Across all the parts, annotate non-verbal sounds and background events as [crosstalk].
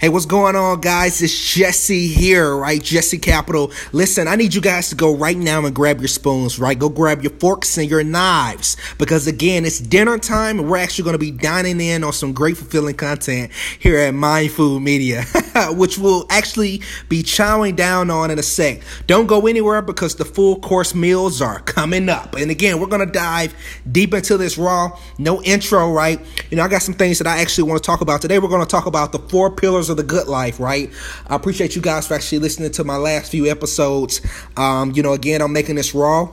Hey, what's going on, guys? It's Jesse here, right? Jesse Capital. Listen, I need you guys to go right now and grab your spoons, right? Go grab your forks and your knives because, again, it's dinner time and we're actually going to be dining in on some great, fulfilling content here at Mind Food Media, [laughs] which we'll actually be chowing down on in a sec. Don't go anywhere because the full course meals are coming up. And again, we're going to dive deep into this raw, no intro, right? You know, I got some things that I actually want to talk about. Today, we're going to talk about the four pillars of the good life, right? I appreciate you guys for actually listening to my last few episodes. Um, you know, again, I'm making this raw.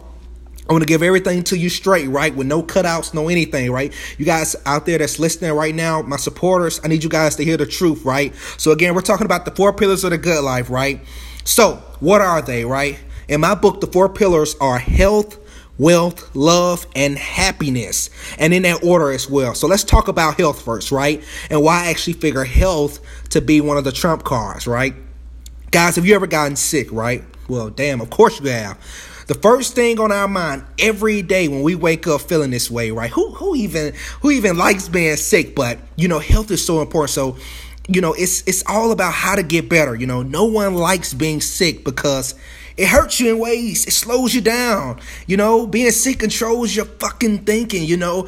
I want to give everything to you straight, right? With no cutouts, no anything, right? You guys out there that's listening right now, my supporters, I need you guys to hear the truth, right? So again, we're talking about the four pillars of the good life, right? So, what are they, right? In my book, the four pillars are health, wealth, love, and happiness. And in that order as well. So let's talk about health first, right? And why I actually figure health to be one of the trump cards, right? Guys, have you ever gotten sick, right? Well, damn, of course you have. The first thing on our mind every day when we wake up feeling this way, right? Who who even who even likes being sick? But you know, health is so important. So, you know, it's it's all about how to get better. You know, no one likes being sick because it hurts you in ways. It slows you down. You know, being sick controls your fucking thinking, you know.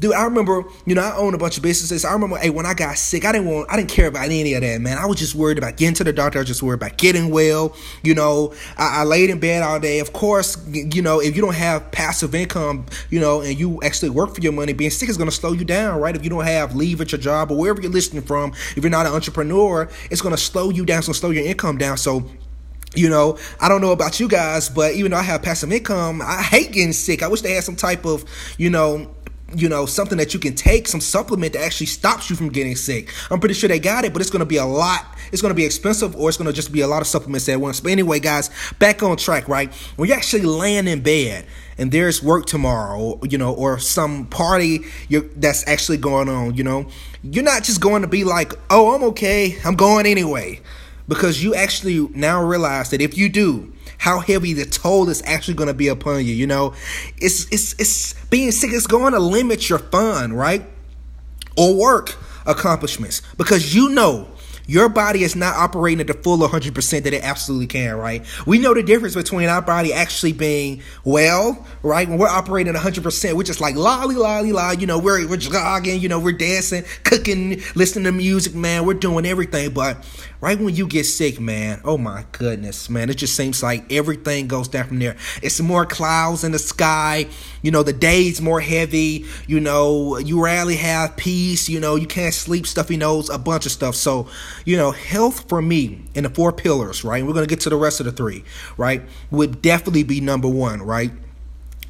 Dude, I remember, you know, I own a bunch of businesses. I remember, hey, when I got sick, I didn't want, I didn't care about any of that, man. I was just worried about getting to the doctor. I was just worried about getting well. You know, I, I laid in bed all day. Of course, you know, if you don't have passive income, you know, and you actually work for your money, being sick is going to slow you down, right? If you don't have leave at your job or wherever you're listening from, if you're not an entrepreneur, it's going to slow you down, it's going to slow your income down. So, you know, I don't know about you guys, but even though I have passive income, I hate getting sick. I wish they had some type of, you know, you know, something that you can take, some supplement that actually stops you from getting sick. I'm pretty sure they got it, but it's going to be a lot. It's going to be expensive, or it's going to just be a lot of supplements at once. But anyway, guys, back on track, right? When you're actually laying in bed and there's work tomorrow, you know, or some party that's actually going on, you know, you're not just going to be like, oh, I'm okay, I'm going anyway because you actually now realize that if you do, how heavy the toll is actually going to be upon you. You know, it's it's it's being sick is going to limit your fun, right, or work accomplishments because you know your body is not operating at the full 100% that it absolutely can, right? We know the difference between our body actually being well, right? When we're operating at 100%, we're just like lolly, lolly, lolly, you know, we're, we're jogging, you know, we're dancing, cooking, listening to music, man, we're doing everything. But right when you get sick, man, oh my goodness, man, it just seems like everything goes down from there. It's more clouds in the sky, you know, the day's more heavy, you know, you rarely have peace, you know, you can't sleep, stuffy nose, a bunch of stuff. So, you know, health for me in the four pillars, right? We're going to get to the rest of the three, right? Would definitely be number one, right?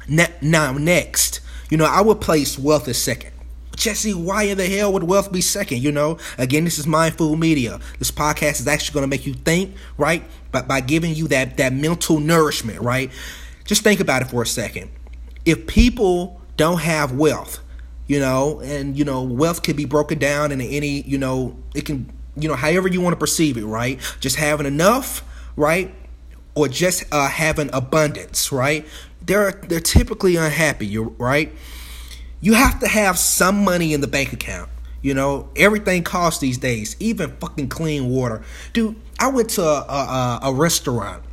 Ne- now, next, you know, I would place wealth as second. Jesse, why in the hell would wealth be second? You know, again, this is mindful Media. This podcast is actually going to make you think, right? But by giving you that that mental nourishment, right? Just think about it for a second. If people don't have wealth, you know, and you know, wealth can be broken down into any, you know, it can you know, however you want to perceive it, right? Just having enough, right? Or just uh, having abundance, right? They're they're typically unhappy, you right? You have to have some money in the bank account. You know, everything costs these days, even fucking clean water. Dude, I went to a, a, a restaurant,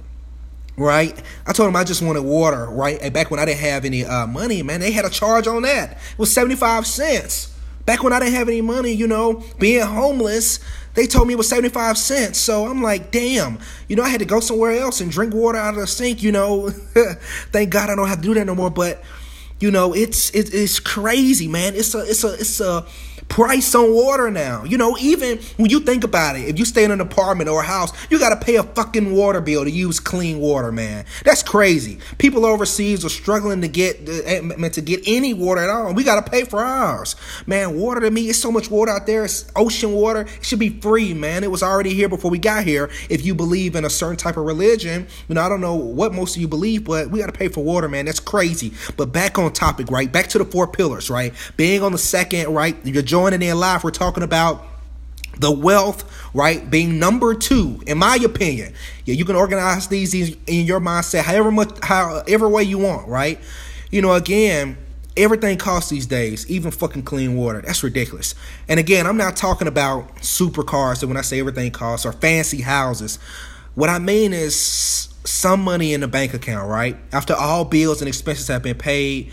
right? I told them I just wanted water, right? And back when I didn't have any uh, money, man, they had a charge on that. It was 75 cents. Back when I didn't have any money, you know, being homeless, they told me it was 75 cents. So I'm like, damn, you know, I had to go somewhere else and drink water out of the sink, you know. [laughs] Thank God I don't have to do that no more. But, you know, it's it, it's crazy, man. It's a it's a it's a price on water now. You know, even when you think about it, if you stay in an apartment or a house, you got to pay a fucking water bill to use clean water, man. That's crazy. People overseas are struggling to get uh, to get any water at all. We got to pay for ours, man. Water to me, it's so much water out there. It's ocean water. It should be free, man. It was already here before we got here. If you believe in a certain type of religion, you know, I don't know what most of you believe, but we got to pay for water, man. That's crazy. But back on topic, right? Back to the four pillars, right? Being on the second, right? You're joining in live, we're talking about the wealth, right, being number two, in my opinion. Yeah, you can organize these in your mindset however much, however way you want, right? You know, again, Everything costs these days, even fucking clean water. That's ridiculous. And again, I'm not talking about supercars. So when I say everything costs or fancy houses, what I mean is some money in the bank account, right? After all bills and expenses have been paid,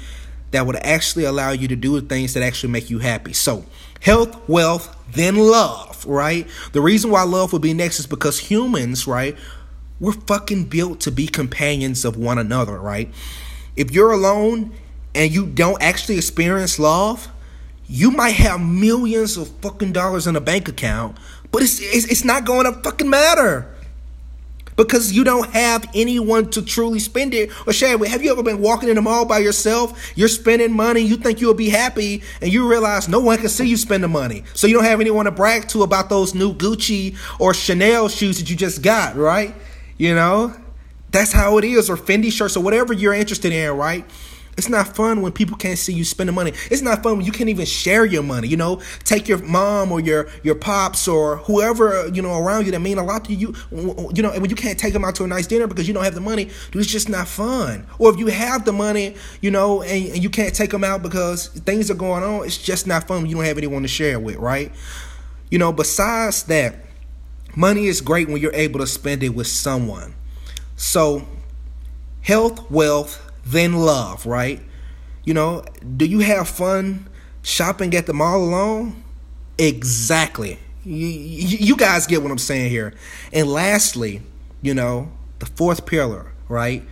that would actually allow you to do things that actually make you happy. So, health, wealth, then love, right? The reason why love would be next is because humans, right? We're fucking built to be companions of one another, right? If you're alone and you don't actually experience love, you might have millions of fucking dollars in a bank account, but it's it's, it's not going to fucking matter because you don't have anyone to truly spend it or share it with. Have you ever been walking in the mall by yourself? You're spending money, you think you'll be happy, and you realize no one can see you spend the money. So you don't have anyone to brag to about those new Gucci or Chanel shoes that you just got, right? You know? That's how it is, or Fendi shirts, or whatever you're interested in, right? It's not fun when people can't see you spending money. It's not fun when you can't even share your money. You know, take your mom or your your pops or whoever you know around you that mean a lot to you. You know, when you can't take them out to a nice dinner because you don't have the money, it's just not fun. Or if you have the money, you know, and, and you can't take them out because things are going on, it's just not fun when you don't have anyone to share with, right? You know, besides that, money is great when you're able to spend it with someone. So, health, wealth than love, right? You know, do you have fun shopping at the mall alone? Exactly. You, you guys get what I'm saying here. And lastly, you know, the fourth pillar, right?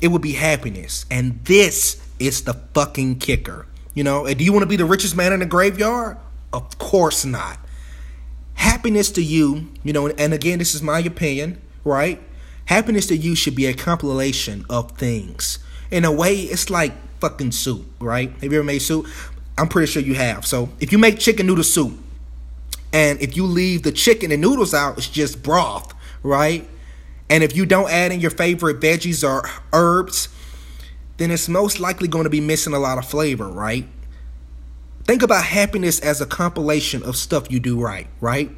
It would be happiness. And this is the fucking kicker. You know, do you want to be the richest man in the graveyard? Of course not. Happiness to you, you know, and again, this is my opinion, right? Happiness to you should be a compilation of things in a way, it's like fucking soup, right? Have you ever made soup? I'm pretty sure you have. So if you make chicken noodle soup, and if you leave the chicken and noodles out, it's just broth, right? And if you don't add in your favorite veggies or herbs, then it's most likely going to be missing a lot of flavor, right? Think about happiness as a compilation of stuff you do right, right?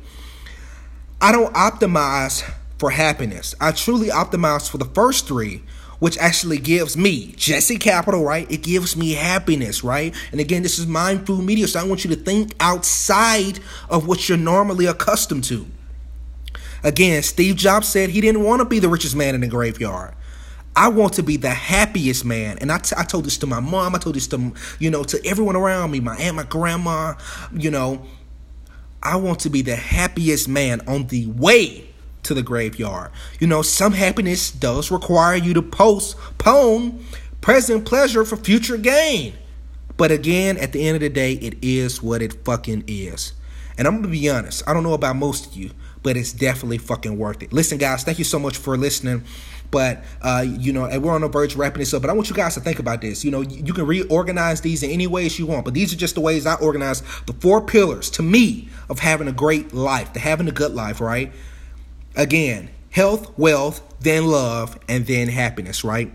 I don't optimize for happiness. I truly optimize for the first three, which actually gives me Jesse Capital, right? It gives me happiness, right? And again, this is mindful media, so I want you to think outside of what you're normally accustomed to. Again, Steve Jobs said he didn't want to be the richest man in the graveyard. I want to be the happiest man. And I, t- I told this to my mom. I told this to, you know, to everyone around me, my aunt, my grandma, you know. I want to be the happiest man on the way to the graveyard. You know, some happiness does require you to postpone present pleasure for future gain. But again, at the end of the day, it is what it fucking is. And I'm gonna be honest, I don't know about most of you, but it's definitely fucking worth it. Listen, guys, thank you so much for listening. But uh, you know, and we're on the verge of wrapping this up. But I want you guys to think about this. You know, you can reorganize these in any ways you want, but these are just the ways I organize the four pillars to me of having a great life, to having a good life, right? Again, health, wealth, then love, and then happiness, right?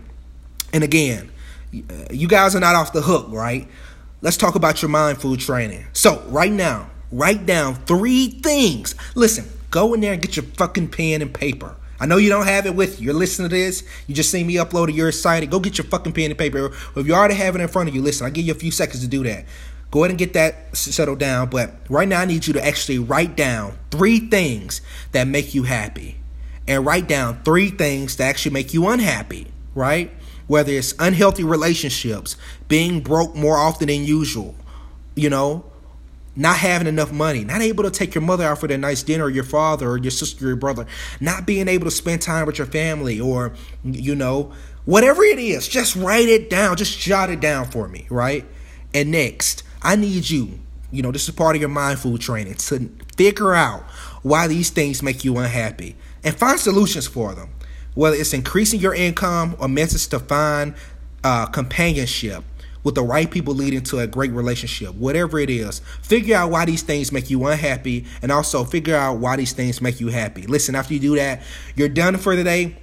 And again, you guys are not off the hook, right? Let's talk about your mind food training. So, right now, write down three things. Listen, go in there and get your fucking pen and paper. I know you don't have it with you. You're listening to this. You just see me upload it. You're excited. Go get your fucking pen and paper. If you already have it in front of you, listen, I'll give you a few seconds to do that. Go ahead and get that settled down. But right now, I need you to actually write down three things that make you happy. And write down three things that actually make you unhappy, right? Whether it's unhealthy relationships, being broke more often than usual, you know, not having enough money, not able to take your mother out for a nice dinner, or your father, or your sister, or your brother, not being able to spend time with your family, or, you know, whatever it is, just write it down, just jot it down for me, right? And next, I need you, you know, this is part of your mindful training, to figure out why these things make you unhappy and find solutions for them. Whether it's increasing your income or methods to find uh, companionship with the right people leading to a great relationship, whatever it is, figure out why these things make you unhappy and also figure out why these things make you happy. Listen, after you do that, you're done for the day.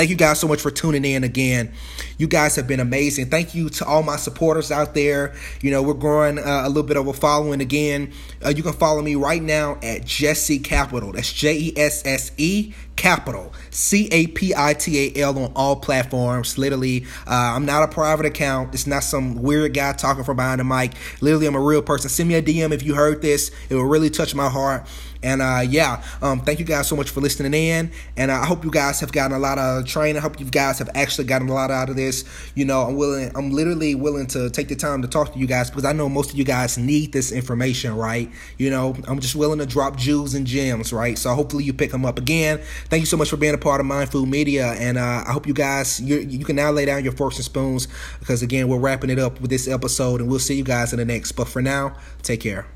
Thank you guys so much for tuning in again. You guys have been amazing. Thank you to all my supporters out there. You know, we're growing uh, a little bit of a following again. Uh, you can follow me right now at Jesse Capital. That's J E S S E Capital, C A P I T A L on all platforms. Literally, uh, I'm not a private account. It's not some weird guy talking from behind the mic. Literally, I'm a real person. Send me a DM if you heard this. It will really touch my heart. And uh, yeah, um, thank you guys so much for listening in. And uh, I hope you guys have gotten a lot of training. I hope you guys have actually gotten a lot out of this. You know, I'm willing, I'm literally willing to take the time to talk to you guys because I know most of you guys need this information, right? You know, I'm just willing to drop jewels and gems, right? So hopefully you pick them up again. Thank you so much for being a part of Mindful Media. And uh, I hope you guys, you you can now lay down your forks and spoons because again, we're wrapping it up with this episode and we'll see you guys in the next. But for now, take care.